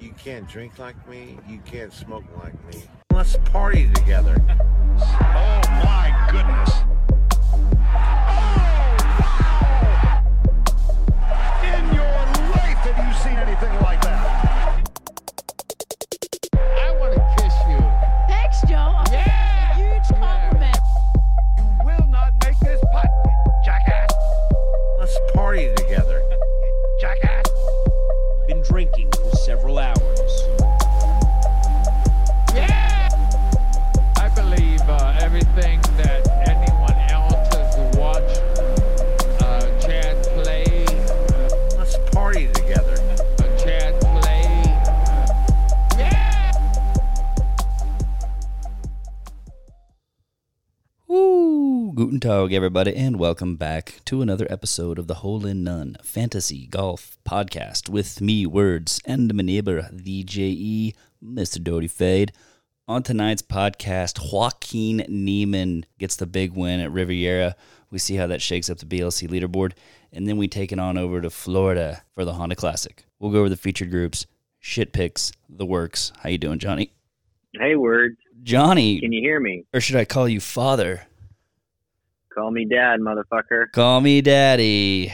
You can't drink like me. You can't smoke like me. Let's party together. Oh my goodness. Oh, In Guten Tag, everybody, and welcome back to another episode of the Hole in None Fantasy Golf Podcast with me, Words, and my neighbor, the JE, Mr. Doty Fade. On tonight's podcast, Joaquin Niemann gets the big win at Riviera. We see how that shakes up the BLC leaderboard, and then we take it on over to Florida for the Honda Classic. We'll go over the featured groups, shit picks, the works. How you doing, Johnny? Hey, words. Johnny, Can you hear me? or should I call you father? Call me dad, motherfucker. Call me daddy.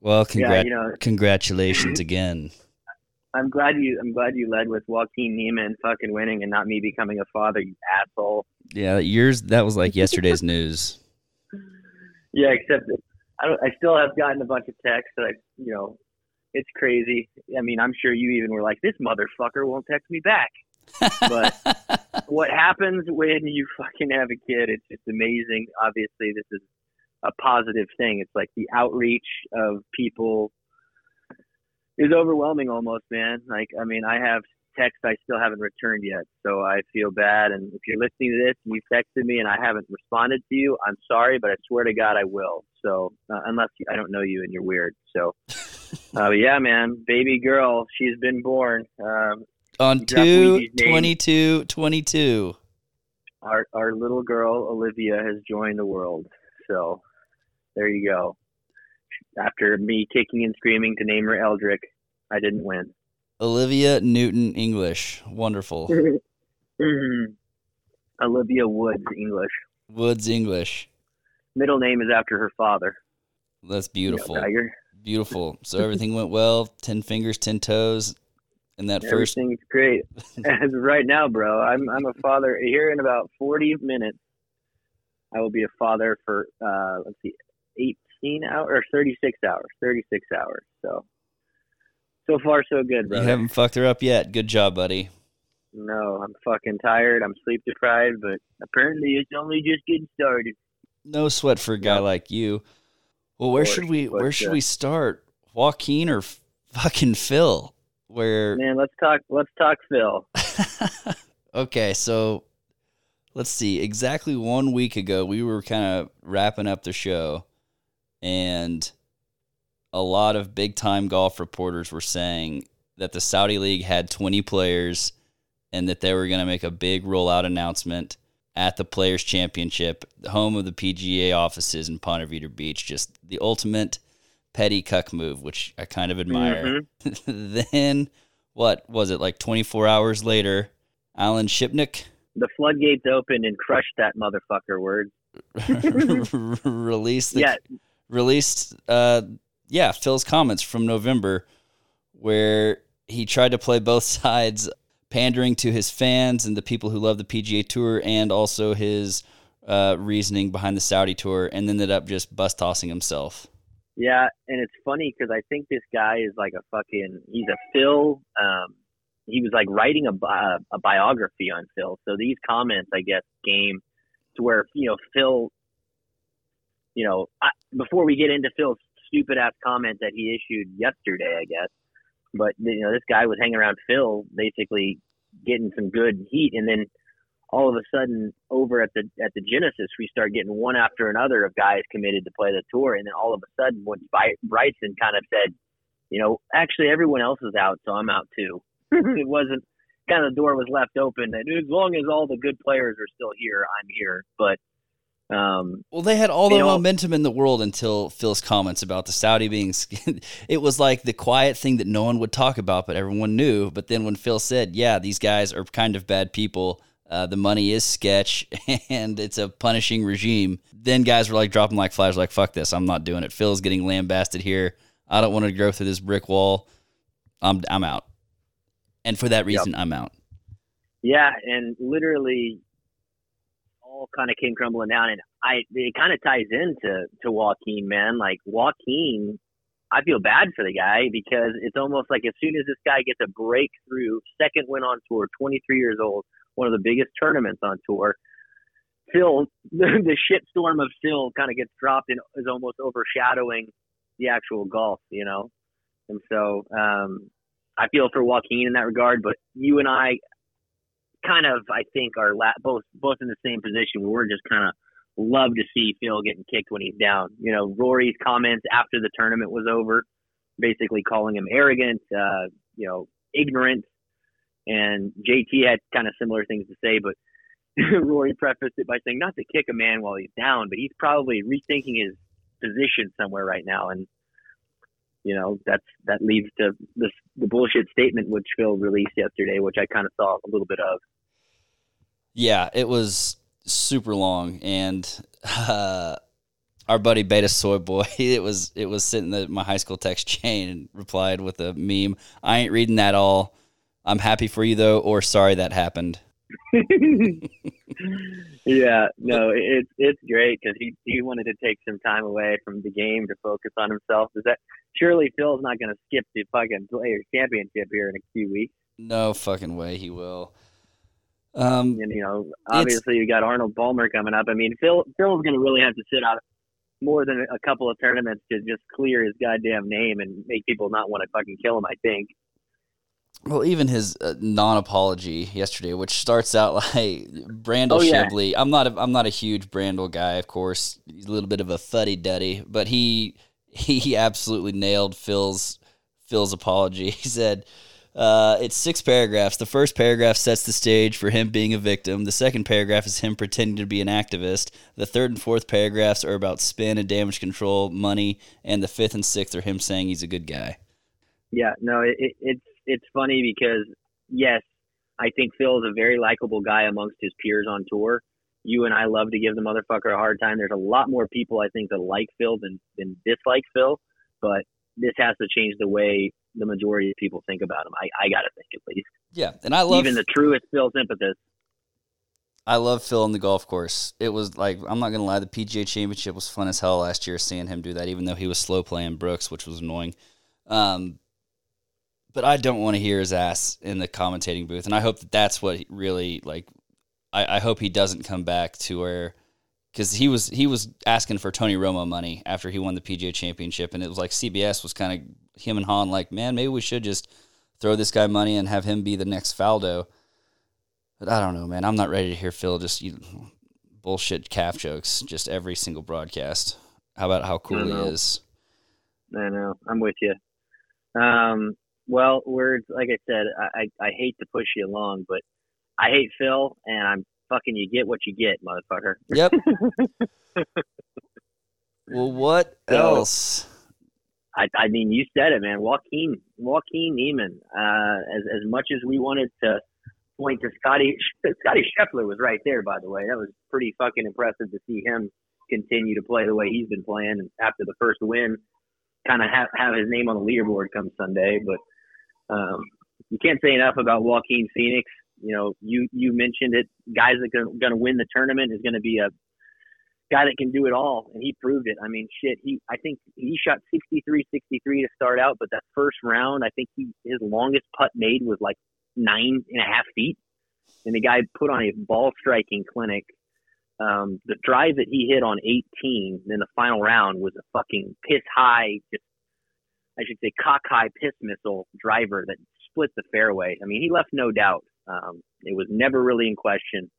Well, congrat- Yeah, you know- congratulations again. I'm glad you. I'm glad you led with Joaquin Niemann fucking winning and not me becoming a father. You asshole. Yeah, yours that was like yesterday's news. Yeah, except I don't. I still have gotten a bunch of texts that I. You know, it's crazy. I mean, I'm sure you even were like, this motherfucker won't text me back. But what happens when you fucking have a kid? It's just amazing. Obviously, this is a positive thing. It's like the outreach of people is overwhelming almost, man. Like, I mean, I have texts I still haven't returned yet, so I feel bad. And if you're listening to this and you texted me and I haven't responded to you, I'm sorry, but I swear to God I will. So uh, unless you, I don't know you and you're weird, so. Uh, yeah, man, baby girl, she's been born. Um, On You 2 22 22. our our little girl Olivia has joined the world. So there you go. After me kicking and screaming to name her Eldrick, I didn't win. Olivia Newton English. Wonderful. Mhm. Olivia Woods English. Woods English. Middle name is after her father. That's You know, beautiful. Beautiful. So everything went well. 10 fingers, 10 toes. And that first Everything's great. As right now, bro, I'm I'm a father. Here in about 40 minutes, I will be a father for uh, let's see, 18 hours or 36 hours. 36 hours. So so far so good, bro. you haven't fucked her up yet. Good job, buddy. No, I'm fucking tired. I'm sleep deprived, but apparently it's only just getting started. No sweat for a guy Yep. like you. Well, where course, should we where should uh, we start? Joaquin or fucking Phil? Where Man, let's talk. Let's talk Phil. okay, so let's see. Exactly one week ago, we were kind of wrapping up the show, and a lot of big time golf reporters were saying that the Saudi League had 20 players and that they were going to make a big rollout announcement at the Players Championship, the home of the PGA offices in Ponte Vedra Beach. Just the ultimate petty cuck move, which I kind of admire. then, what was it, like 24 hours later, Alan Shipnuck The floodgates opened and crushed that motherfucker. Word. released the, Yeah. released uh yeah phil's comments from november where he tried to play both sides pandering to his fans and the people who love the pga tour and also his uh, reasoning behind the saudi tour and ended up just bus tossing himself Yeah, and it's funny because I think this guy is like a fucking. He's a Phil. Um, he was like writing a bi- a biography on Phil. So these comments, I guess, came to where you know Phil. You know, I, before we get into Phil's stupid ass comment that he issued yesterday, I guess, but you know this guy was hanging around Phil, basically getting some good heat, and then all of a sudden over at the at the Genesis, we start getting one after another of guys committed to play the tour, and then all of a sudden, when Bry- Bryson kind of said, you know, actually everyone else is out, so I'm out too. it wasn't kind of the door was left open, and as long as all the good players are still here, I'm here. But Um, Well, they had all the momentum in the world until Phil's comments about the Saudi being. It was like the quiet thing that no one would talk about, but everyone knew. But then when Phil said, "Yeah, these guys are kind of bad people. Uh, the money is sketch, and it's a punishing regime," then guys were like dropping like flies, like "Fuck this, I'm not doing it." Phil's getting lambasted here. I don't want to go through this brick wall. I'm I'm out. And for that reason, I'm out. Yeah, and literally all kind of came crumbling down, and I it kind of ties into to Joaquin, man. Like Joaquin, I feel bad for the guy because it's almost like as soon as this guy gets a breakthrough, second win on tour, 23 years old, one of the biggest tournaments on tour. Phil, the, shitstorm of Phil kind of gets dropped and is almost overshadowing the actual golf, you know. And so um, I feel for Joaquin in that regard, but you and I kind of, I think, are la- both both in the same position. where We're just kind of love to see Phil getting kicked when he's down. You know, Rory's comments after the tournament was over, basically calling him arrogant, uh, you know, ignorant, and JT had kind of similar things to say, but Rory prefaced it by saying not to kick a man while he's down, but he's probably rethinking his position somewhere right now, and you know that's that leads to this the bullshit statement which Phil released yesterday, which I kind of saw a little bit of. Yeah, it was super long, and uh, our buddy Beta Soy Boy, it was it was sitting in my high school text chain and replied with a meme. I ain't reading that all. I'm happy for you though, or sorry that happened. yeah, no, it's it's great because he he wanted to take some time away from the game to focus on himself. Is that surely Phil's not going to skip the fucking Players Championship here in a few weeks? No fucking way he will. Um, And you know, obviously you got Arnold Palmer coming up. I mean, Phil Phil's going to really have to sit out more than a couple of tournaments to just clear his goddamn name and make people not want to fucking kill him. I think. Well, even his uh, non-apology yesterday, which starts out like Brandel Oh, yeah. Chamblee. I'm not a, I'm not a huge Brandel guy, of course. He's a little bit of a fuddy duddy, but he he absolutely nailed Phil's Phil's apology. He said. Uh, it's six paragraphs. The first paragraph sets the stage for him being a victim. The second paragraph is him pretending to be an activist. The third and fourth paragraphs are about spin and damage control, money, and the fifth and sixth are him saying he's a good guy. Yeah, no, it, it, it's it's funny because yes, I think Phil is a very likable guy amongst his peers on tour. You and I love to give the motherfucker a hard time. There's a lot more people I think that like Phil than than dislike Phil, but this has to change the way the majority of people think about him. I, I gotta think at least. Yeah, and I love Even the truest Phil sympathists. I love Phil on the golf course. It was like I'm not gonna lie, the PGA Championship was fun as hell last year. Seeing him do that, even though he was slow playing Brooks, which was annoying. Um, but I don't want to hear his ass in the commentating booth, and I hope that that's what he really like. I, I hope he doesn't come back to where because he was he was asking for Tony Romo money after he won the PGA Championship, and it was like CBS was kind of him and Han like, man, maybe we should just throw this guy money and have him be the next Faldo. But I don't know, man. I'm not ready to hear Phil just you, bullshit calf jokes just every single broadcast. How about how cool he is? I know. I'm with you. Um, well, we're like I said, I, I I hate to push you along, but I hate Phil, and I'm fucking. You get what you get, motherfucker. Yep. well, what So- else? I, I mean, you said it, man. Joaquin, Joaquin Niemann. Uh, as as much as we wanted to point to Scottie, Scottie Scheffler was right there. By the way, that was pretty fucking impressive to see him continue to play the way he's been playing. And after the first win, kind of have have his name on the leaderboard come Sunday. But um, you can't say enough about Joaquin Phoenix. You know, you you mentioned it. Guys that are going to win the tournament is going to be a guy that can do it all, and he proved it. I mean, shit, he I think he shot 63, 63 to start out, but that first round, I think he his longest putt made was like nine and a half feet, and the guy put on a ball striking clinic. Um, the drive that he hit on 18 in the final round was a fucking piss high, just I should say cock high piss missile driver that split the fairway. I mean, he left no doubt. Um, it was never really in question.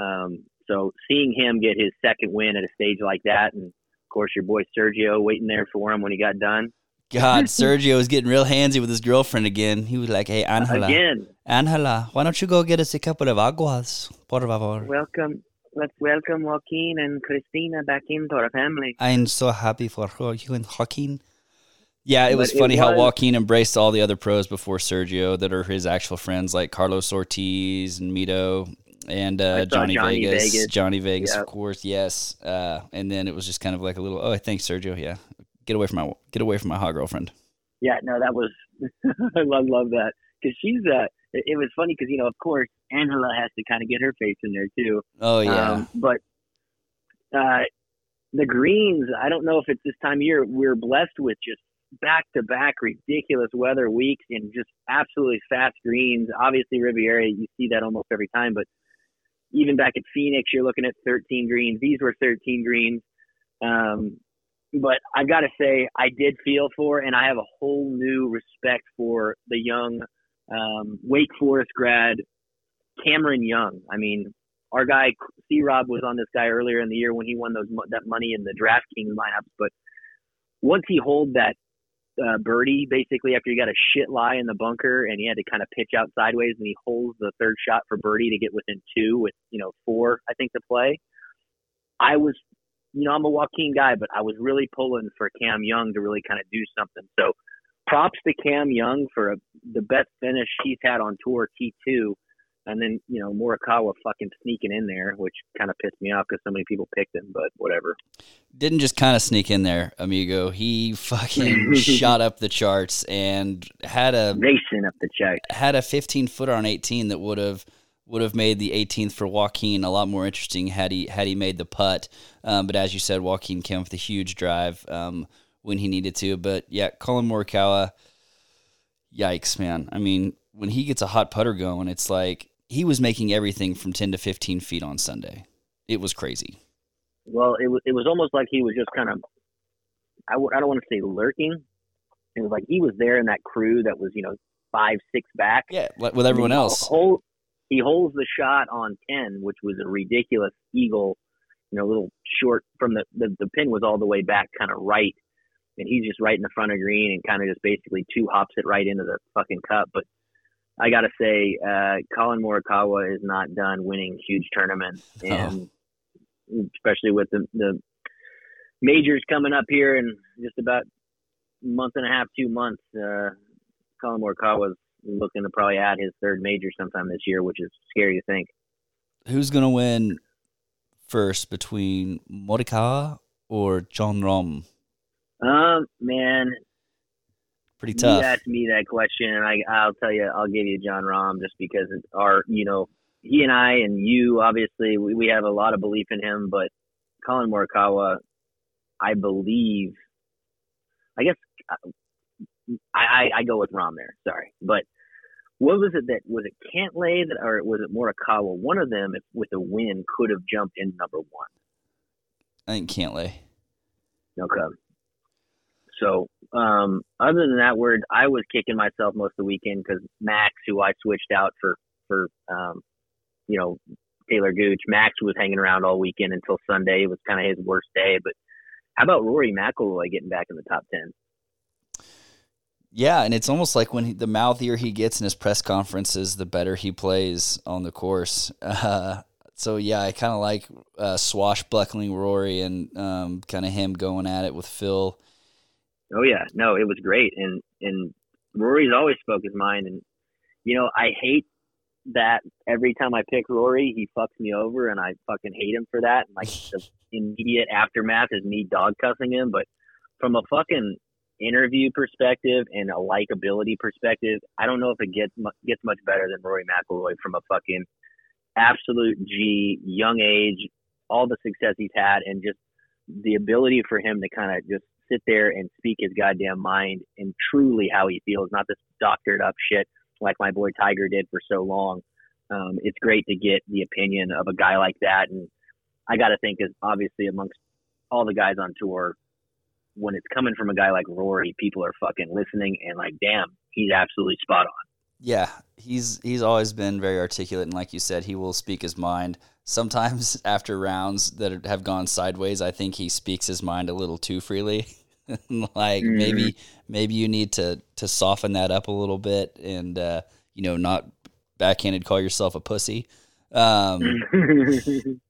Um, so seeing him get his second win at a stage like that, and of course your boy Sergio waiting there for him when he got done God, Sergio was getting real handsy with his girlfriend again. He was like, "Hey, Angela, again. Angela, why don't you go get us a couple of aguas, por favor?" Welcome, let's welcome Joaquin and Christina back into our family. I'm so happy for you and Joaquin. Yeah, it was But it funny how was- Joaquin embraced all the other pros before Sergio that are his actual friends, like Carlos Ortiz and Mito and uh, Johnny, Johnny Vegas. Vegas. Johnny Vegas, Yeah. of course, yes. Uh, and then it was just kind of like a little, oh, thanks, Sergio. Yeah, get away from my get away from my hot girlfriend. Yeah, no, that was I love love that because she's uh, it, it was funny because you know of course Angela has to kind of get her face in there too. Oh yeah, Um, but uh, the greens, I don't know if it's this time of year. We're blessed with just back to back ridiculous weather weeks and just absolutely fast greens. Obviously, Riviera, you see that almost every time. But even back at Phoenix, you're looking at 13 greens. These were 13 greens. Um, but I've got to say, I did feel for, and I have a whole new respect for the young um, Wake Forest grad Cameron Young. I mean, our guy C Rob was on this guy earlier in the year when he won those that money in the DraftKings lineups. But once he hold that uh, birdie, basically after he got a shit lie in the bunker and he had to kind of pitch out sideways, and he holds the third shot for birdie to get within two with you know four I think to play. I was, you know, I'm a Joaquin guy, but I was really pulling for Cam Young to really kind of do something. So props to Cam Young for a, the best finish he's had on tour T2 and then you know Morikawa fucking sneaking in there, which kind of pissed me off because so many people picked him. But whatever. didn't just kind of sneak in there, amigo. He fucking shot up the charts and had a Racing up the check. had a 15 footer on 18 that would have would have made the 18th for Joaquin a lot more interesting had he had he made the putt. Um, but as you said, Joaquin came with a huge drive um, when he needed to. But yeah, Collin Morikawa, yikes, man! I mean, when he gets a hot putter going, it's like he was making everything from 10 to 15 feet on Sunday. It was crazy. Well, it was it was almost like he was just kind of I w- I don't want to say lurking. It was like he was there in that crew that was you know five six back. Yeah, with everyone else. Hold, he holds the shot on ten, which was a ridiculous eagle. You know, a little short from the the, the pin was all the way back, kind of right, and he's just right in the front of green and kind of just basically two hops it right into the fucking cup. But I gotta say, uh, Collin Morikawa is not done winning huge tournaments, and especially with the the majors coming up here in just about a month and a half, two months. Uh, Collin Morikawa's looking to probably add his third major sometime this year, which is scary to think. Who's gonna win first between Morikawa or Jon Rahm? Um, man, Pretty tough. you asked me that question, and I, I'll tell you, I'll give you Jon Rahm just because it's our, you know, he and I and you, obviously, we, we have a lot of belief in him, but Collin Morikawa, I believe, I guess, I, I, I go with Rahm there. Sorry, but what was it that was it Cantlay that, or was it Morikawa? One of them, with a win, could have jumped in number one. I think Cantlay. Okay. So, um, other than that word, I was kicking myself most of the weekend because Max, who I switched out for for um, you know Taylor Gooch, Max was hanging around all weekend until Sunday. It was kind of his worst day. But how about Rory McIlroy getting back in the top ten? Yeah, and it's almost like when he, the mouthier he gets in his press conferences, the better he plays on the course. Uh, so yeah, I kind of like uh, swashbuckling Rory and um, kind of him going at it with Phil. Oh yeah, no, it was great, and and Rory's always spoke his mind, and you know I hate that every time I pick Rory, he fucks me over, and I fucking hate him for that. And like the immediate aftermath is me dog cussing him, but from a fucking interview perspective and a likability perspective, I don't know if it gets gets much better than Rory McIlroy from a fucking absolute G, young age, all the success he's had, and just the ability for him to kind of just sit there and speak his goddamn mind and truly how he feels, not this doctored up shit like my boy Tiger did for so long. Um, it's great to get the opinion of a guy like that, and I got to think is obviously amongst all the guys on tour, when it's coming from a guy like Rory, people are fucking listening and like, damn, he's absolutely spot on. Yeah, he's he's always been very articulate, and like you said, he will speak his mind. Sometimes after rounds that have gone sideways, I think he speaks his mind a little too freely. like maybe maybe you need to to soften that up a little bit, and uh, you know, not backhanded call yourself a pussy. Um,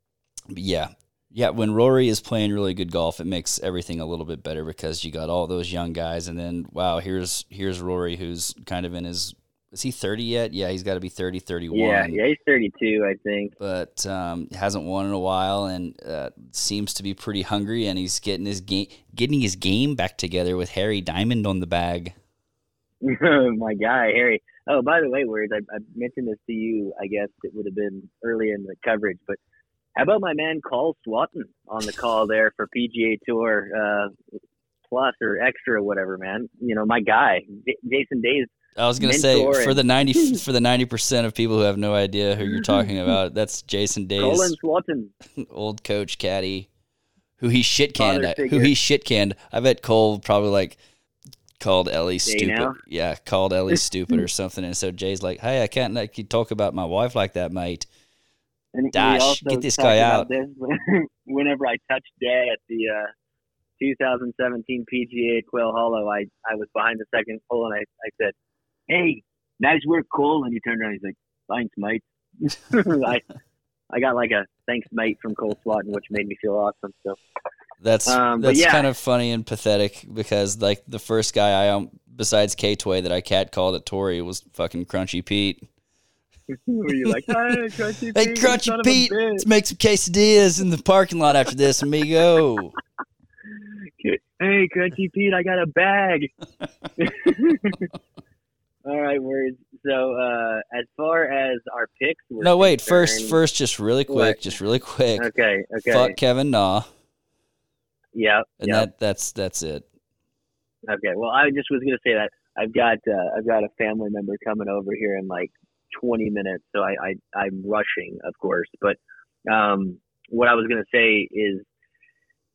yeah, yeah. When Rory is playing really good golf, it makes everything a little bit better because you got all those young guys, and then wow, here's here's Rory who's kind of in his is he 30 yet? Yeah, he's got to be 30, 31. Yeah, yeah, he's 32, I think. But um, hasn't won in a while and uh, seems to be pretty hungry. And he's getting his game, getting his game back together with Harry Diamond on the bag. My guy, Harry. Oh, by the way, words. I, I mentioned this to you. I guess it would have been early in the coverage, but how about my man Cole Swatton on the call there for PGA Tour uh, Plus or Extra, or whatever, man. You know, my guy, J- Jason Day's I was gonna say for the ninety for the ninety percent of people who have no idea who you're talking about, that's Jason Colin Day's Swatton. old coach caddy, who he shit canned. Who he shit canned. I bet Cole probably like called Ellie stupid. now? Yeah, called Ellie stupid or something. And so Jay's like, "Hey, I can't let you talk about my wife like that, mate." And Dash, get this guy out. This whenever I touched Day at the uh, 2017 PGA at Quail Hollow, I, I was behind the second hole and I, I said, "Hey, nice work, Cole." And he turned around. He's like, "Thanks, mate." I I got like a thanks, mate, from Cole Swatton, which made me feel awesome. So That's Um, that's yeah. kind of funny and pathetic because like the first guy I um besides K Toy that I cat called at Torrey was fucking Crunchy Pete. were you like, "Hey, Crunchy Pete, son Crunchy Pete, let's make some quesadillas in the parking lot after this, amigo. Hey, Crunchy Pete, I got a bag. All right, words. So, uh, as far as our picks, were No, wait. First, concerned- first, just really quick, What? just really quick. Okay, okay. Fuck Kevin Na, Yep, and yep. that that's that's it. Okay. Well, I just was gonna say that I've got uh, I've got a family member coming over here in like 20 minutes, so I, I I'm rushing, of course. But um, what I was gonna say is,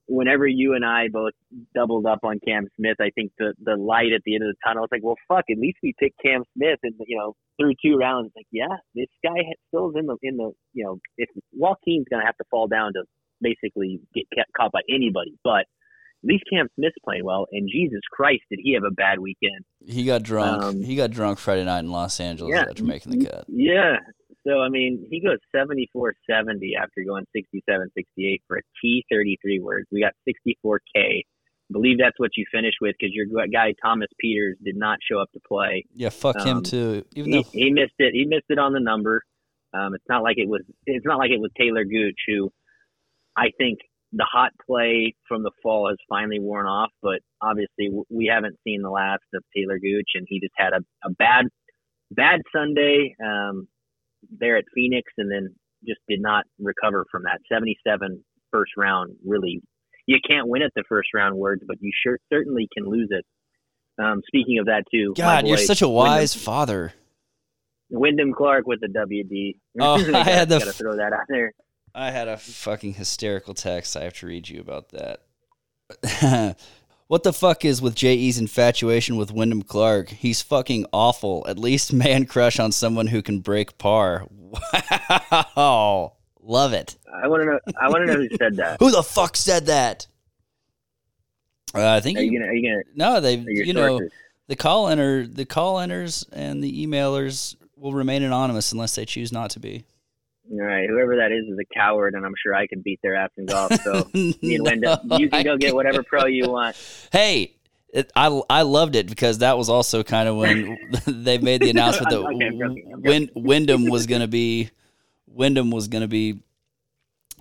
whenever you and I both doubled up on Cam Smith, I think the the light at the end of the tunnel. It's like, well, fuck. At least we picked Cam Smith, and you know, through two rounds, like, yeah, this guy still is in the in the you know, if Joaquin's gonna have to fall down to basically get ca- caught by anybody, but at least Cam Smith's playing well. And Jesus Christ, did he have a bad weekend? He got drunk. Um, he got drunk Friday night in Los Angeles yeah. after making the cut. Yeah. So, I mean, he goes 74 70 after going 67 68 for a T 33 words. We got 64K. I believe that's what you finished with because your guy, Thomas Pieters, did not show up to play. Yeah, fuck him Um, too. Even He, though he missed it. He missed it on the number. Um, it's not like it was. It's not like it was Taylor Gooch, who I think the hot play from the fall has finally worn off. But obviously, we haven't seen the last of Taylor Gooch, and he just had a, a bad, bad Sunday um, there at Phoenix, and then just did not recover from that. 77 first round really. You can't win at the first round words, but you sure certainly can lose it. Um, speaking of that too, God, you're such a Wyndham- wise father. Wyndham Clark with the WD. Oh, I gotta, had the gotta throw that out there. I had a fucking hysterical text. I have to read you about that. what the fuck is with J.E.'s infatuation with Wyndham Clark? He's fucking awful. At least man crush on someone who can break par. Wow. Love it. I want to know. I want to know who said that. Who the fuck said that? Uh, I think Are you, you gonna? Are you gonna? no, they you know the call enter the call enters and the emailers will remain anonymous unless they choose not to be. All right, whoever that is is a coward, and I'm sure I can beat their ass in golf. So me and Wyndham, you can go get whatever pro you want. Hey, it, I I loved it because that was also kind of when they made the announcement that Okay, I'm joking, I'm Win, Wyndham was going to be Wyndham was going to be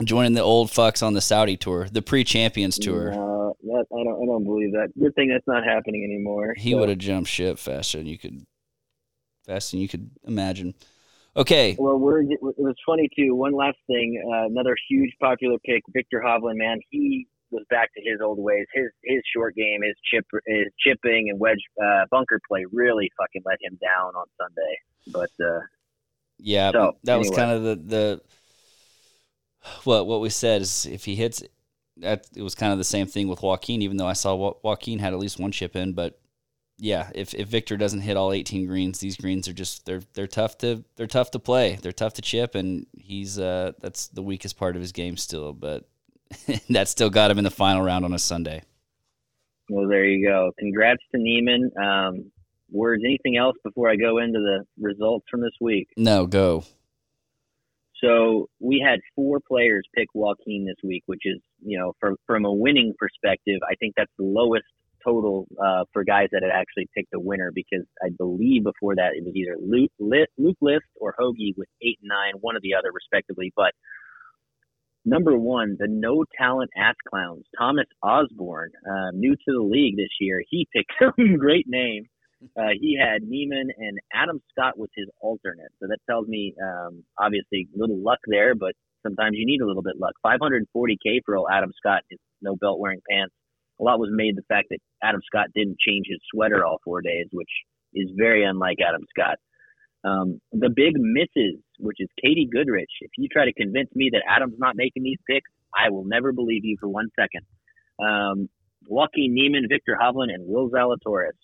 joining the old fucks on the Saudi tour, the pre-champions tour. No, that, I don't. I don't believe that. Good thing that's not happening anymore. He So, would have jumped ship faster than you could faster than you could imagine. Okay, Well, we're, it was funny too. One last thing, uh, another huge popular pick, Viktor Hovland. Man, he was back to his old ways. His his short game, his chip, his chipping and wedge uh, bunker play really fucking let him down on Sunday. But uh, yeah, So, that was kind of the the what what we said is if he hits that it was kind of the same thing with Joaquin. Even though I saw Joaquin had at least one chip in, but yeah, if, if Viktor doesn't hit all 18 greens, these greens are just they're they're tough to they're tough to play. They're tough to chip, and he's uh that's the weakest part of his game still. But that still got him in the final round on a Sunday. well, there you go. Congrats to Niemann. Um, words. Anything else before I go into the results from this week? No, go. So we had four players pick Joaquin this week, which is, you know, from from a winning perspective, I think that's the lowest total uh, for guys that had actually picked a winner because I believe before that it was either Luke, Luke List or Hoagie with eight and nine, one or the other respectively. But number one, the no talent ass clowns, Thomas Osborne, uh, new to the league this year. He picked some great name. Uh, he had Niemann and Adam Scott was his alternate. So that tells me, um, obviously, little luck there, but sometimes you need a little bit luck. 540K for old Adam Scott, his no belt wearing pants. A lot was made the fact that Adam Scott didn't change his sweater all four days, which is very unlike Adam Scott. Um, the big misses, which is Katie Goodrich. If you try to convince me that Adam's not making these picks, I will never believe you for one second. Um, Joaquin Niemann, Viktor Hovland, and Will Zalatoris,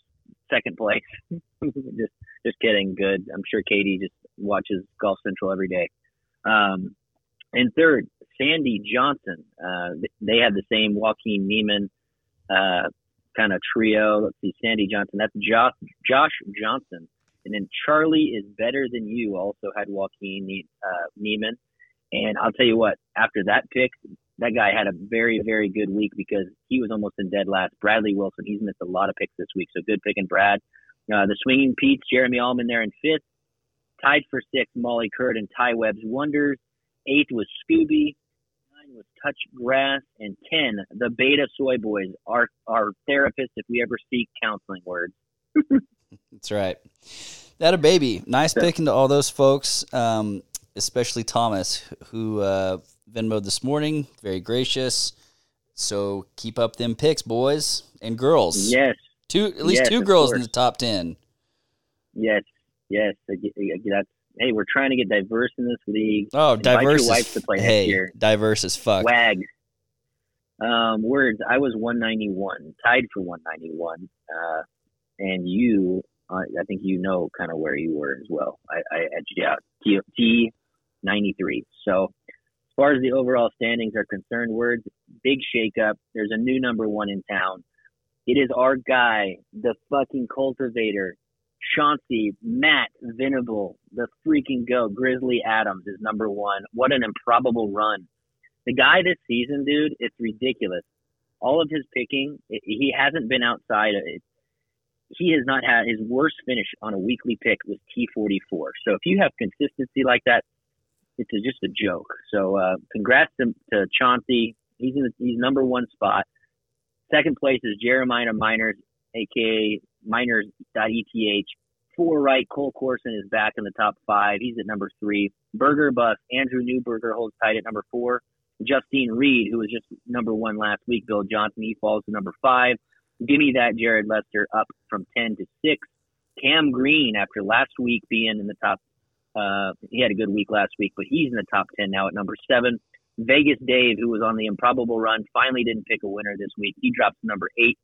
second place. just, just kidding. Good. I'm sure Katie just watches Golf Central every day. Um, and third, Sandy Johnson. Uh, they had the same Joaquin Niemann uh, kind of trio. Let's see, Sandy Johnson. That's Josh, Josh Johnson. And then Charlie is better than you. Also had Joaquin uh, Niemann. And I'll tell you what, after that pick, that guy had a very, very good week because he was almost in dead last. Bradley Wilson, he's missed a lot of picks this week. So good picking Brad. Uh, the swinging Pete's, Jeremy Allman there in fifth. Tied for sixth, Molly Curd and Ty Webb's Wonders. Eighth was Scooby. Was Touch Grass. And 10, the Beta Soy Boys, our, our therapist if we ever seek counseling words. That's right. That a baby. Nice picking to all those folks, um, especially Thomas, who uh, Venmoed this morning. Very gracious. So keep up them picks, boys and girls. Yes. Two, at least Yes, two girls in the top ten. Yes. Yes. I get- I get- That's, hey, we're trying to get diverse in this league. Oh, Invite diverse. your wife to play next year. diverse as fuck. Wags. Um, words. I was 191, tied for 191. Uh, and you, uh, I think you know kind of where you were as well. I, I edged you out. T, T 93. So as far as the overall standings are concerned, words, big shakeup. There's a new number one in town. It is our guy, the fucking cultivator, Chauncey, Matt Venable, the freaking go. Grizzly Adams is number one. What an improbable run. The guy this season, dude, it's ridiculous. All of his picking, he hasn't been outside it. He has not had his worst finish on a weekly pick was T44. So if you have consistency like that, it's a, just a joke. So uh, congrats to, to Chauncey. He's in the, he's number one spot. Second place is Jeremiah Miners, aka Miners.eth. Four right, Cole Corson is back in the top five. He's at number three. Burger Bus, Andrew Newberger holds tight at number four. Justine Reed, who was just number one last week, Bill Johnson, he falls to number five. Give me that Jared Lester up from 10 to 6. Cam Green, after last week being in the top, uh, he had a good week last week, but he's in the top 10 now at number 7. Vegas Dave, who was on the improbable run, finally didn't pick a winner this week. He drops to number 8.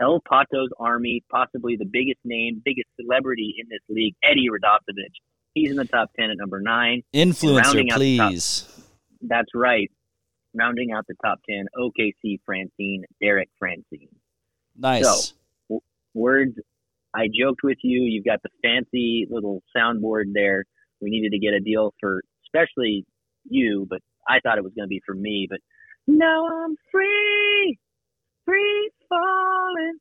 El Pato's Army, possibly the biggest name, biggest celebrity in this league, Eddie Radosevich. He's in the top 10 at number 9. Influencer, the top- please. That's right. Rounding out the top 10, OKC Francine, Derek Francine. Nice. Words, I joked with you. You've got the fancy little soundboard there. We needed to get a deal for, especially you, but I thought it was going to be for me. But now I'm free, free falling.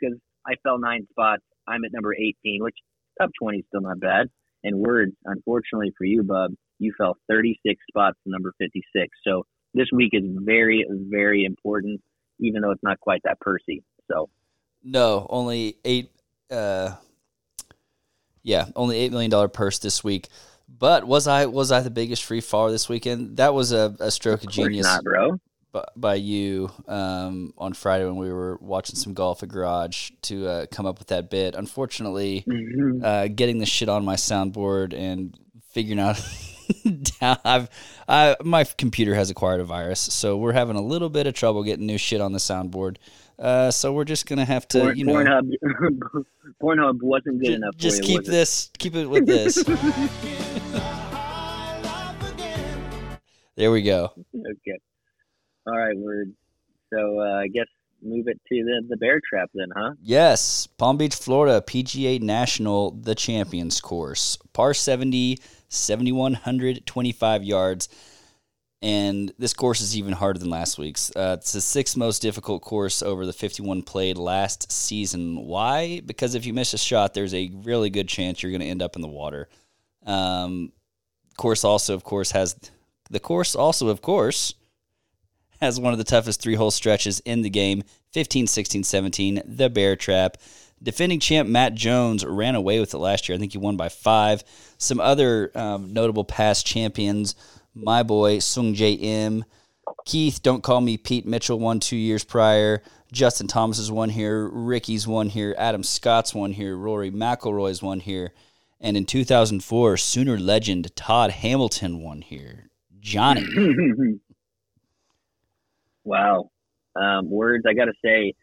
Because I fell nine spots. I'm at number 18, which top 20 is still not bad. And words, unfortunately for you, Bub, you fell 36 spots to number 56. So this week is very, very important, even though it's not quite that Percy. So No, only eight. Uh, yeah, only eight million dollar purse this week. But was I was I the biggest free faller this weekend? That was a, a stroke of of genius not, bro. By, by you um, on Friday when we were watching some golf at Garage to uh, come up with that bit. Unfortunately, Mm-hmm. uh, getting the shit on my soundboard and figuring out I've I, my computer has acquired a virus, so we're having a little bit of trouble getting new shit on the soundboard. Uh, so we're just gonna have to, Porn, you know, Pornhub, Pornhub wasn't good enough. just for you, keep it? this, keep it with this. there we go. Okay. All right, word. So uh, I guess move it to the the Bear Trap then, huh? Yes, Palm Beach, Florida, PGA National, the Champions Course. Par 70, 7,125 yards. And this course is even harder than last week's. Uh, it's the sixth most difficult course over the 51 played last season. Why? Because if you miss a shot, there's a really good chance you're going to end up in the water. Um, course also, of course, has the course also, of course, has one of the toughest three hole stretches in the game 15, 16, 17, the Bear Trap. Defending champ Matt Jones ran away with it last year. I think he won by five. Some other um, notable past champions my boy Sungjae Im. Keith, don't call me Pete Mitchell, won two years prior. Justin Thomas is one here. Rickie's one here. Adam Scott's one here. Rory McIlroy's one here. And in 2004, Sooner legend Todd Hamilton won here. Johnny. wow. Um, words I got to say,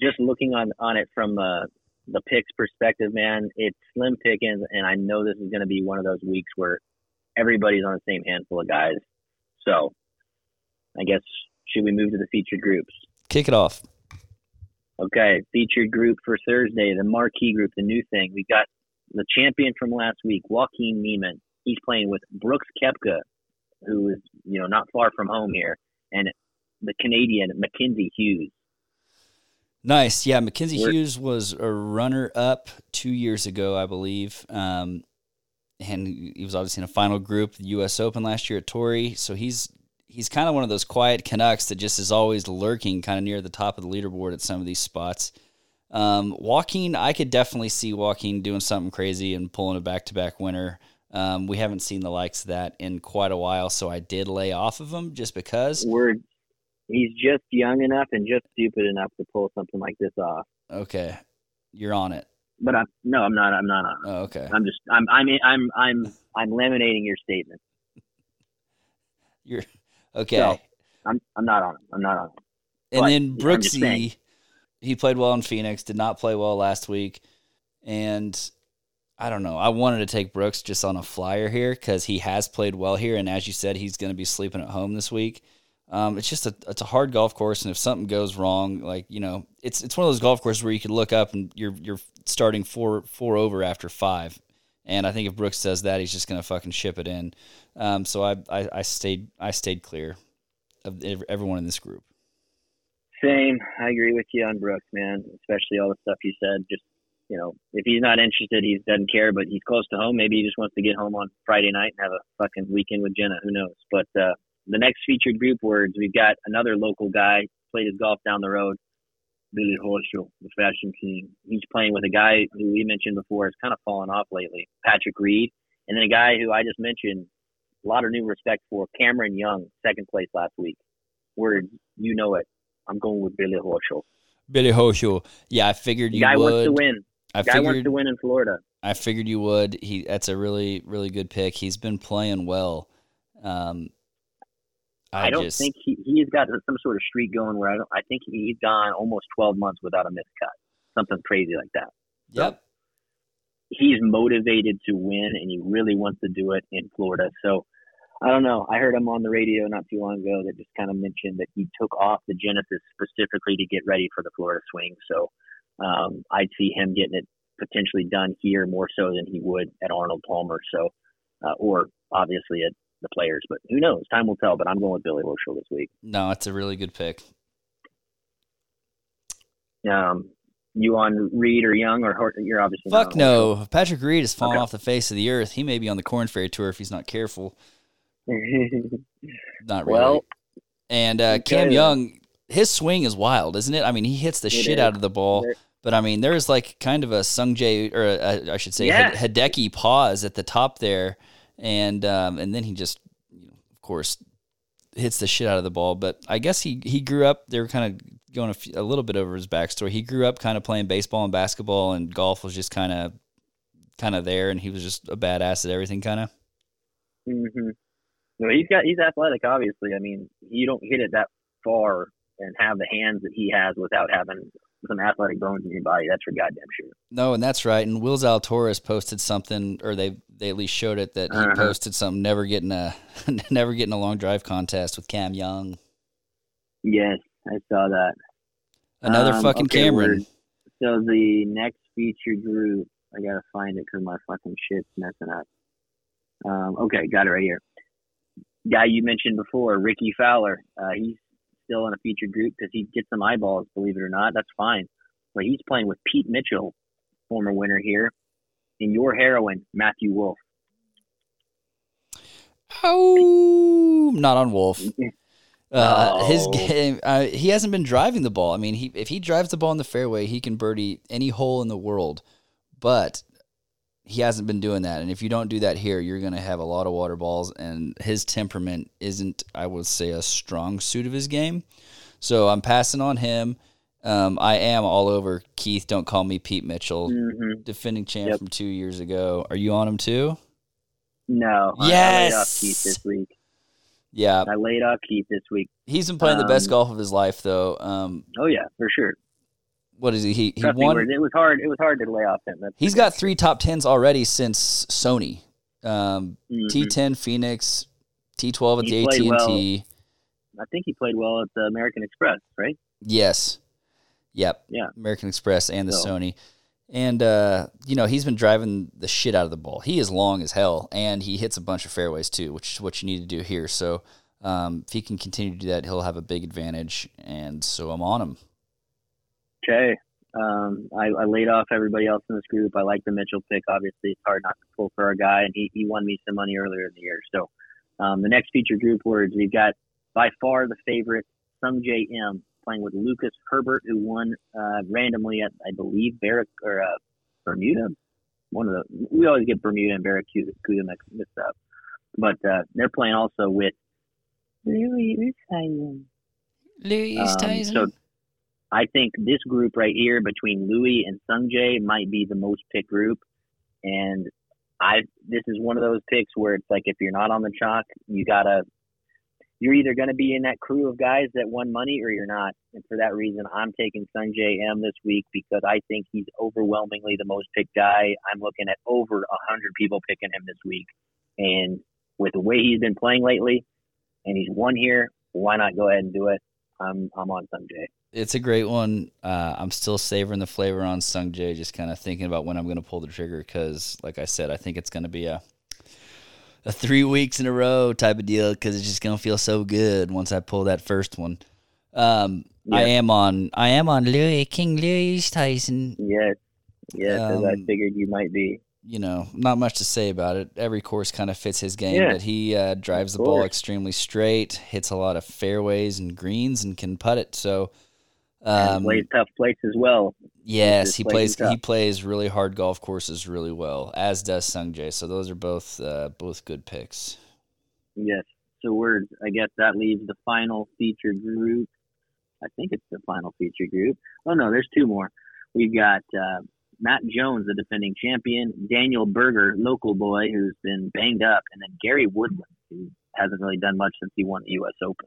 just looking on on it from uh, the picks perspective, man, it's slim pickings, and I know this is going to be one of those weeks where everybody's on the same handful of guys. So, I guess should we move to the featured groups? Kick it off. Okay, featured group for Thursday, the marquee group, the new thing. We got the champion from last week, Joaquin Niemann. He's playing with Brooks Koepka, who is you know not far from home here, and the Canadian Mackenzie Hughes. Nice, yeah. Mackenzie We're- Hughes was a runner-up two years ago, I believe, um, and he was obviously in a final group, the U.S. Open last year at Torrey. So he's he's kind of one of those quiet Canucks that just is always lurking, kind of near the top of the leaderboard at some of these spots. Um, Joaquin, I could definitely see Joaquin doing something crazy and pulling a back-to-back winner. Um, we haven't seen the likes of that in quite a while, so I did lay off of him just because. We're he's just young enough and just stupid enough to pull something like this off. Okay, you're on it. But I'm no, I'm not. I'm not on. it. Oh, okay. I'm just. I'm. I'm. I'm. I'm. I'm laminating your statement. You're okay. So, I'm. I'm not on. it. I'm not on. it. and but then. Brooksy, he played well in Phoenix, did not play well last week, and I don't know. I wanted to take Brooks just on a flyer here because he has played well here, and as you said, he's going to be sleeping at home this week. Um, it's just a it's a hard golf course, and if something goes wrong, like you know, it's it's one of those golf courses where you can look up and you're you're starting four four over after five, and I think if Brooks does that, he's just to fucking ship it in. Um, so I, I I stayed I stayed clear of everyone in this group. Same. I agree with you on Brooks, man. Especially all the stuff you said. Just you know, if he's not interested, he doesn't care. But he's close to home. Maybe he just wants to get home on Friday night and have a fucking weekend with Jena. Who knows? But uh, the next featured group words, we've got another local guy played his golf down the road, Billy Horschel, the fashion team. He's playing with a guy who we mentioned before has kind of fallen off lately, Patrick Reed, and then a guy who I just mentioned. A lot of new respect for Cameron Young, second place last week. Words, you know it. I'm going with Billy Horschel. Billy Horschel. Yeah, I figured The you guy would. wants to win. I guy wants to win in Florida. I figured you would. He. That's a really, really good pick. He's been playing well. Um, I, I, don't just, think he he's got some sort of streak going where I don't. I think he's gone almost 12 months without a missed cut, something crazy like that. Yep. He's motivated to win, and he really wants to do it in Florida. So I don't know. I heard him on the radio not too long ago that just kind of mentioned that he took off the Genesis specifically to get ready for the Florida swing. So um, I'd see him getting it potentially done here more so than he would at Arnold Palmer. So uh, or obviously at the players, but who knows? Time will tell. But I'm going with Billy Horschel this week. No, it's a really good pick. Um, you on Reed or Young or Hor- you're obviously Fuck no. Patrick Reed has fallen Okay. off the face of the earth. He may be on the Korn Ferry tour if he's not careful. Not really. well, and uh, Cam. Young, his swing is wild, isn't it? I mean, he hits the It shit is. out of the ball. There- But I mean, there's like kind of a Sung Jae, or a, I should say, Yeah. Hideki pause at the top there, and um, and then he just, you know, of course, hits the shit out of the ball. But I guess he he grew up. They were kind of going a, little bit over his backstory. He grew up kind of playing baseball and basketball, and golf was just kind of kind of there, and he was just a badass at everything, kind of. hmm No, he's got he's athletic. Obviously, I mean, you don't hit it that far and have the hands that he has without having some athletic bones in your body. That's for goddamn sure. No, and that's right. And Will Zalatoris posted something, or they they at least showed it that he Uh-huh. posted something. Never getting a never getting a long drive contest with Cam Young. Yes, I saw that. Another Um, fucking okay, Cameron. So the next feature group, I gotta find it because my fucking shit's messing up. Um, okay, got it right here. Guy you mentioned before, Rickie Fowler. Uh, he's still in a featured group because he gets some eyeballs. Believe it or not, that's fine. But he's playing with Pete Mitchell, former winner here, and your heroine, Matthew Wolff. Oh, not on Wolff. Uh, His game, uh, he hasn't been driving the ball. I mean, he if he drives the ball in the fairway, he can birdie any hole in the world. But he hasn't been doing that. And if you don't do that here, you're going to have a lot of water balls. And his temperament isn't, I would say, a strong suit of his game. So I'm passing on him. Um, I am all over Keith. Don't call me Pete Mitchell, hmm defending champ Yep. from two years ago. Are you on him too? No, I- I laid off Yes! Keith this week. Yeah, I laid off Keith this week. he's been playing the best Um, golf of his life, though. Um, Oh yeah, for sure. What is he? He, he won. it was hard. It was hard to lay off him. That's He's got three top tens already since Sony. Um, Mhm. T10 Phoenix, T12 at He the AT&T. well. I think he played well at the American Express, right? Yes. Yep. Yeah. American Express and the So- Sony. And uh, you know, he's been driving the shit out of the ball. He is long as hell and he hits a bunch of fairways too, which is what you need to do here. So um, if he can continue to do that, he'll have a big advantage. And so I'm on him. Okay. Um, I, I laid off everybody else in this group. I like the Mitchell pick. Obviously, it's hard not to pull for our guy, and he, he won me some money earlier in the year. So um, the next feature group words we've got by far the favorite Sung J M playing with Lucas Herbert, who won uh, randomly at I believe Barrac or uh, Bermuda. One of the we always get Bermuda and Barracuda mixed mixed up, but uh, they're playing also with Louis Oosthuizen. Louis Um, so I think this group right here between Louis and Sungjae might be the most picked group. And I this is one of those picks where it's like if you're not on the chalk, you gotta you're either gonna be in that crew of guys that won money or you're not. And for that reason I'm taking Sungjae Im this week because I think he's overwhelmingly the most picked guy. I'm looking at over a hundred people picking him this week. And with the way he's been playing lately and he's won here, why not go ahead and do it? I'm I'm on Sungjae. It's a great one. Uh, I'm still savoring the flavor on Sungjae, just kind of thinking about when I'm going to pull the trigger because, like I said, I think it's going to be a a three weeks in a row type of deal because it's just going to feel so good once I pull that first one. Um, I am on. I am on Louis King Louis Tyson. Yes, yes, as I Um, figured you might be. You know, not much to say about it. Every course kind of fits his game, Yeah. but he uh, drives the ball extremely straight, hits a lot of fairways and greens, and can putt it. So, um, plays tough plates as well. Yes, he plays plays. it tough. He plays really hard golf courses really well, as does Sungjae. So those are both uh, both good picks. Yes. So we're. I guess that leaves the final feature group. I think it's the final feature group. Oh no, there's two more. We've got uh, Matt Jones, the defending champion, Daniel Berger, local boy who's been banged up, and then Gary Woodland, who hasn't really done much since he won the U.S. Open.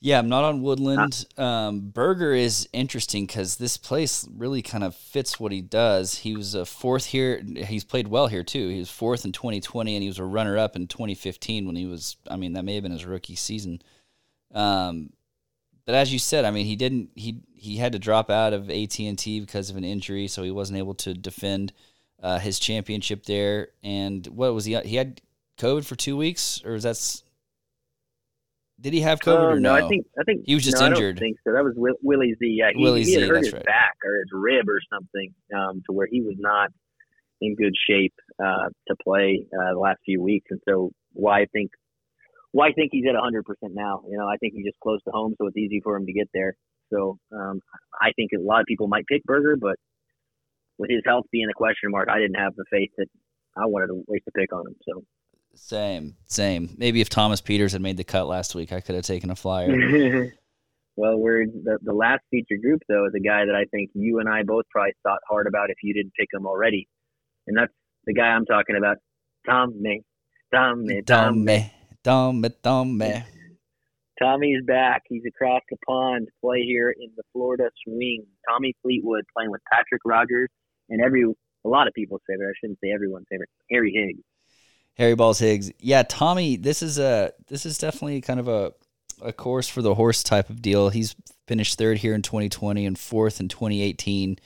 Yeah, I'm not on Woodland. Um, Berger is interesting because this place really kind of fits what he does. He was a fourth here. He's played well here too. He was fourth in 2020, and he was a runner-up in 2015 when he was. I mean, that may have been his rookie season. Um, but as you said, I mean, he didn't. He he had to drop out of AT and T because of an injury, so he wasn't able to defend uh, his championship there. And what was he? He had COVID for two weeks, or is that? Did he have COVID Oh, or no? I think I think He was just no, I injured. don't think so. That was Will, Willie Z. Yeah, he, Willie he had Z, hurt his right. back or his rib or something, um, to where he was not in good shape uh, to play uh, the last few weeks. And so, why I think why I think he's at 100 percent now. You know, I think he's just close to home, so it's easy for him to get there. So, um, I think a lot of people might pick Berger, but with his health being a question mark, I didn't have the faith that I wanted to waste a pick on him. So. Same, same. Maybe if Thomas Pieters had made the cut last week, I could have taken a flyer. well, we're the, the last feature group though is a guy that I think you and I both probably thought hard about if you didn't pick him already, and that's the guy I'm talking about, Tommy. Tommy, Tommy. Dumb, dumb. Tommy's back. He's across the pond to play here in the Florida Swing. Tommy Fleetwood playing with Patrick Rodgers and every a lot of people's favorite. I shouldn't say everyone's favorite. Harry Higgs. Harry Balls Higgs. Yeah, Tommy. This is a this is definitely kind of a a course for the horse type of deal. He's finished third here in 2020 and fourth in 2018,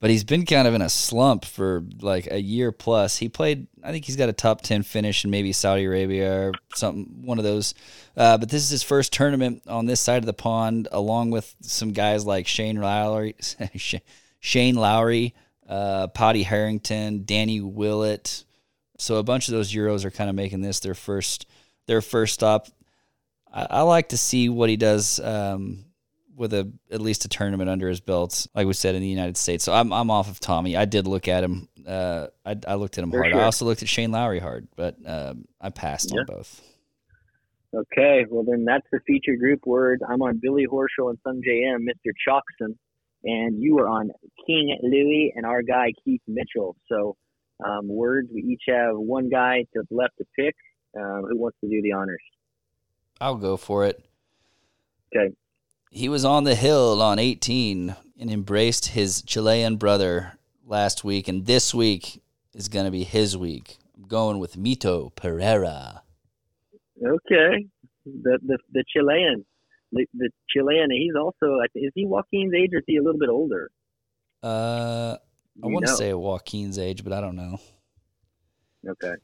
but he's been kind of in a slump for like a year plus. He played, I think he's got a top 10 finish in maybe Saudi Arabia or something, one of those. Uh, but this is his first tournament on this side of the pond, along with some guys like Shane Lowry, Shane Lowry, uh, Paddy Harrington, Danny Willett. So a bunch of those Euros are kind of making this their first their first stop. I, I like to see what he does um, with a at least a tournament under his belt, like we said in the United States. So I'm I'm off of Tommy. I did look at him. Uh, I, I looked at him For hard. sure. I also looked at Shane Lowry hard, but um, I passed Yeah. on both. Okay, well then that's the feature group word. I'm on Billy Horschel and Sungjae Im, Mr. Chalkson, and you are on King Louis and our guy Keith Mitchell. So um, words, we each have one guy to the left to pick. Um, who wants to do the honors? I'll go for it. Okay. He was on the hill on 18 and embraced his Chilean brother last week, and this week is going to be his week. I'm going with Mito Pereira. Okay, the the the Chilean, the, the Chilean. He's also is he Joaquin's age or is he a little bit older? Uh, I want to know. say Joaquin's age, but I don't know. Okay.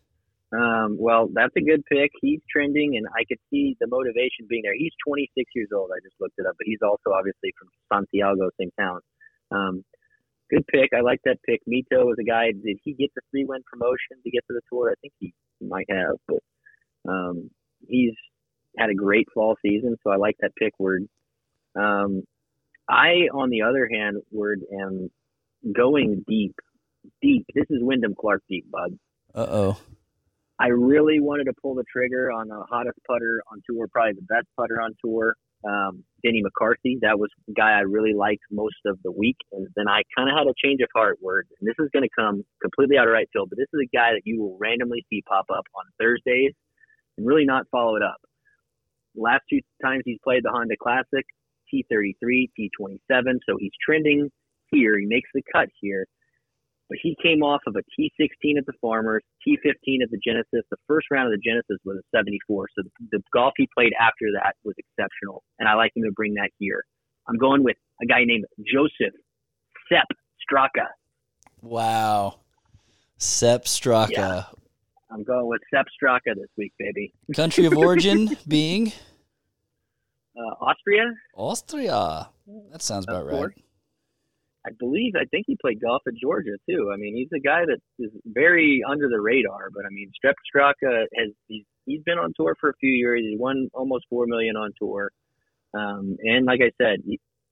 Um, well, that's a good pick. He's trending, and I could see the motivation being there. He's 26 years old. I just looked it up, but he's also obviously from Santiago, same town. Um, good pick. I like that pick. Mito is a guy. Did he get the three win promotion to get to the tour? I think he, he might have, but um, he's had a great fall season, so I like that pick word. Um, I, on the other hand, word am going deep, deep. This is Wyndham Clark deep, bud. Uh oh. I really wanted to pull the trigger on the hottest putter on tour, probably the best putter on tour, um, Denny McCarthy. That was the guy I really liked most of the week. And then I kind of had a change of heart word. And this is going to come completely out of right field, but this is a guy that you will randomly see pop up on Thursdays and really not follow it up. Last two times he's played the Honda Classic, T33, T27. So he's trending here. He makes the cut here but he came off of a T16 at the Farmers, T15 at the Genesis. The first round of the Genesis was a 74, so the, the golf he played after that was exceptional, and I like him to bring that here. I'm going with a guy named Joseph Sepp Straka. Wow. Sepp Straka. Yeah. I'm going with Sepp Straka this week, baby. Country of origin being Uh, Austria, Austria. That sounds about right. I believe. I think he played golf at Georgia too. I mean, he's a guy that is very under the radar. But I mean, Sepp Straka has he's, he's been on tour for a few years. He won almost four million on tour. Um, and like I said,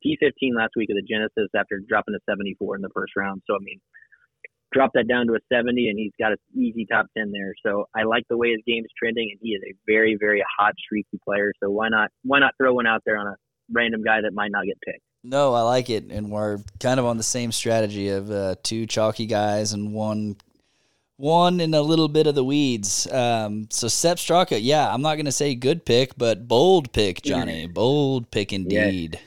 T15 last week of the Genesis after dropping a 74 in the first round. So I mean, drop that down to a 70, and he's got an easy top 10 there. So I like the way his game is trending, and he is a very very hot streaky player. So why not why not throw one out there on a random guy that might not get picked? No, I like it, and we're kind of on the same strategy of uh, two chalky guys and one, one in a little bit of the weeds. Um, so Sepp Straka, yeah, I'm not going to say good pick, but bold pick, Johnny, bold pick indeed.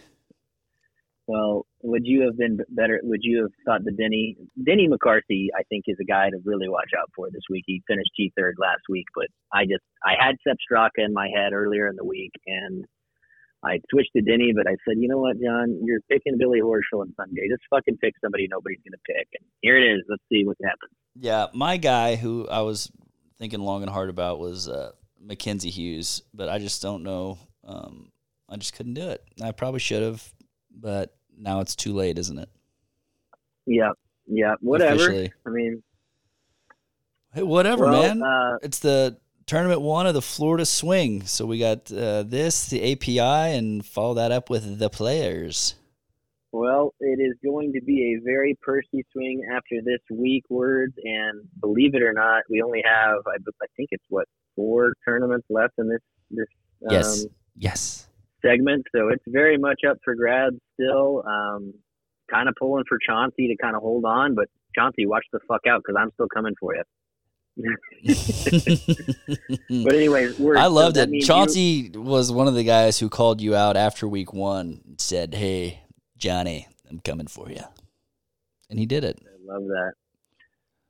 Well, would you have been better? Would you have thought the Denny Denny McCarthy? I think is a guy to really watch out for this week. He finished G third last week, but I just I had Sepp Straka in my head earlier in the week, and I switched to Denny. But I said, you know what, John, you're picking Billy Horschel on Sunday. Just fucking pick somebody nobody's gonna pick, and here it is. Let's see what happens. Yeah, my guy who I was thinking long and hard about was uh, Mackenzie Hughes, but I just don't know. Um, I just couldn't do it. I probably should have, but now it's too late, isn't it? Yeah, yeah, whatever. Officially. I mean, Hey, whatever, well, man. Uh, it's the tournament one of the Florida Swing. So we got uh, this, the API, and follow that up with the players. Well, it is going to be a very Percy swing after this week, words, and believe it or not, we only have I, I think it's what four tournaments left in this this um, Yes. Yes. segment, so it's very much up for grabs still. Um, kind of pulling for Chauncey to kind of hold on, but Chauncey, watch the fuck out because I'm still coming for you. But anyways. I loved that it. means you- Chauncey was one of the guys who called you out after week one and said, Hey, Johnny, I'm coming for you. And he did it. I love that.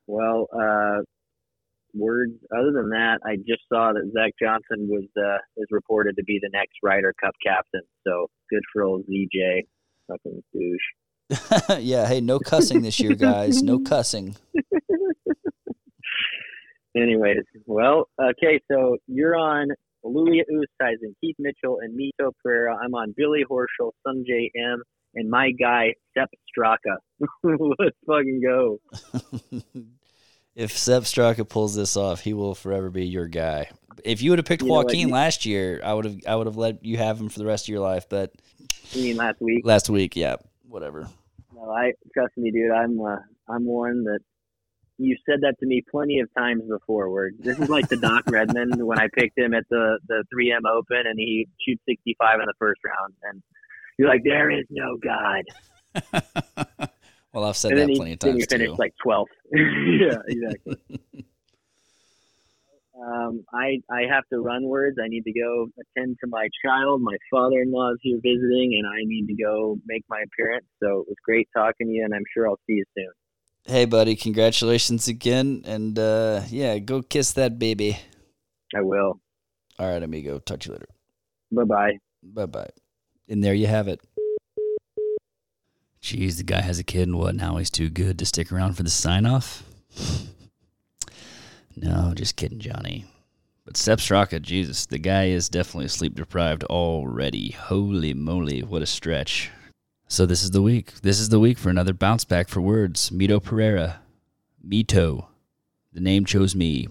Well, uh, words. Other than that, I just saw that Zach Johnson was uh, is reported to be the next Ryder Cup captain. So good for old ZJ, fucking douche. yeah, hey, no cussing this year, guys. No cussing. Anyways, well, okay, so you're on Louis Oosthuizen, Keith Mitchell, and Mito Pereira. I'm on Billy Horschel, Sungjae Im, and my guy Sepp Straka. Let's fucking go. if Sepp Straka pulls this off, he will forever be your guy. If you would have picked You Joaquin last year, I would have I would have let you have him for the rest of your life. But You mean last week? last week, yeah, whatever. No, I trust me, dude. I'm uh, I'm one that you said that to me plenty of times before. Where this is like the Doc Redmond when I picked him at the the 3M Open and he shoots 65 in the first round, and you're like, there is no God. well, I've said and that then he, plenty of then times you finished too. like 12th. yeah, exactly. Um, I I have to run words. I need to go attend to my child. My father-in-law is here visiting, and I need to go make my appearance. So it was great talking to you, and I'm sure I'll see you soon. Hey, buddy, congratulations again, and uh, yeah, go kiss that baby. I will. All right, amigo. Talk to you later. Bye bye. Bye bye. And there you have it. Jeez, the guy has a kid, and what? Now he's too good to stick around for the sign off? no, just kidding, Johnny. But Sepp Straka, Jesus, the guy is definitely sleep deprived already. Holy moly, what a stretch. So this is the week. This is the week for another bounce back for words. Mito Pereira. Mito. The name chose me.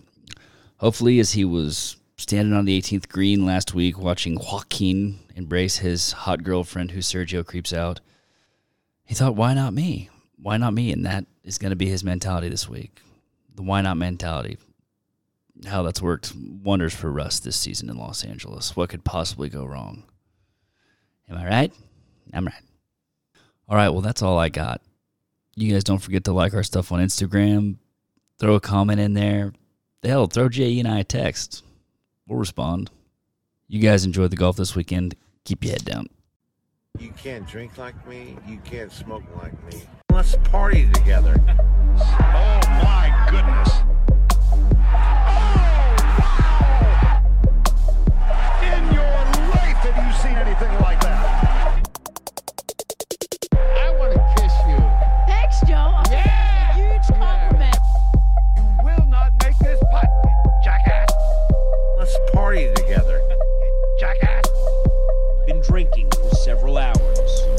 Hopefully, as he was standing on the 18th green last week watching Joaquin embrace his hot girlfriend who Sergio creeps out, he thought, why not me? Why not me? And that is going to be his mentality this week. The why not mentality. How that's worked wonders for Russ this season in Los Angeles. What could possibly go wrong? Am I right? I'm right. All right, well, that's all I got. You guys don't forget to like our stuff on Instagram. Throw a comment in there. Hell, throw JE and I a text. We'll respond. You guys enjoy the golf this weekend. Keep your head down. You can't drink like me. You can't smoke like me. Let's party together. Oh my goodness. Oh, in your life have you seen anything like that? Party together. Jackass. Been drinking for several hours.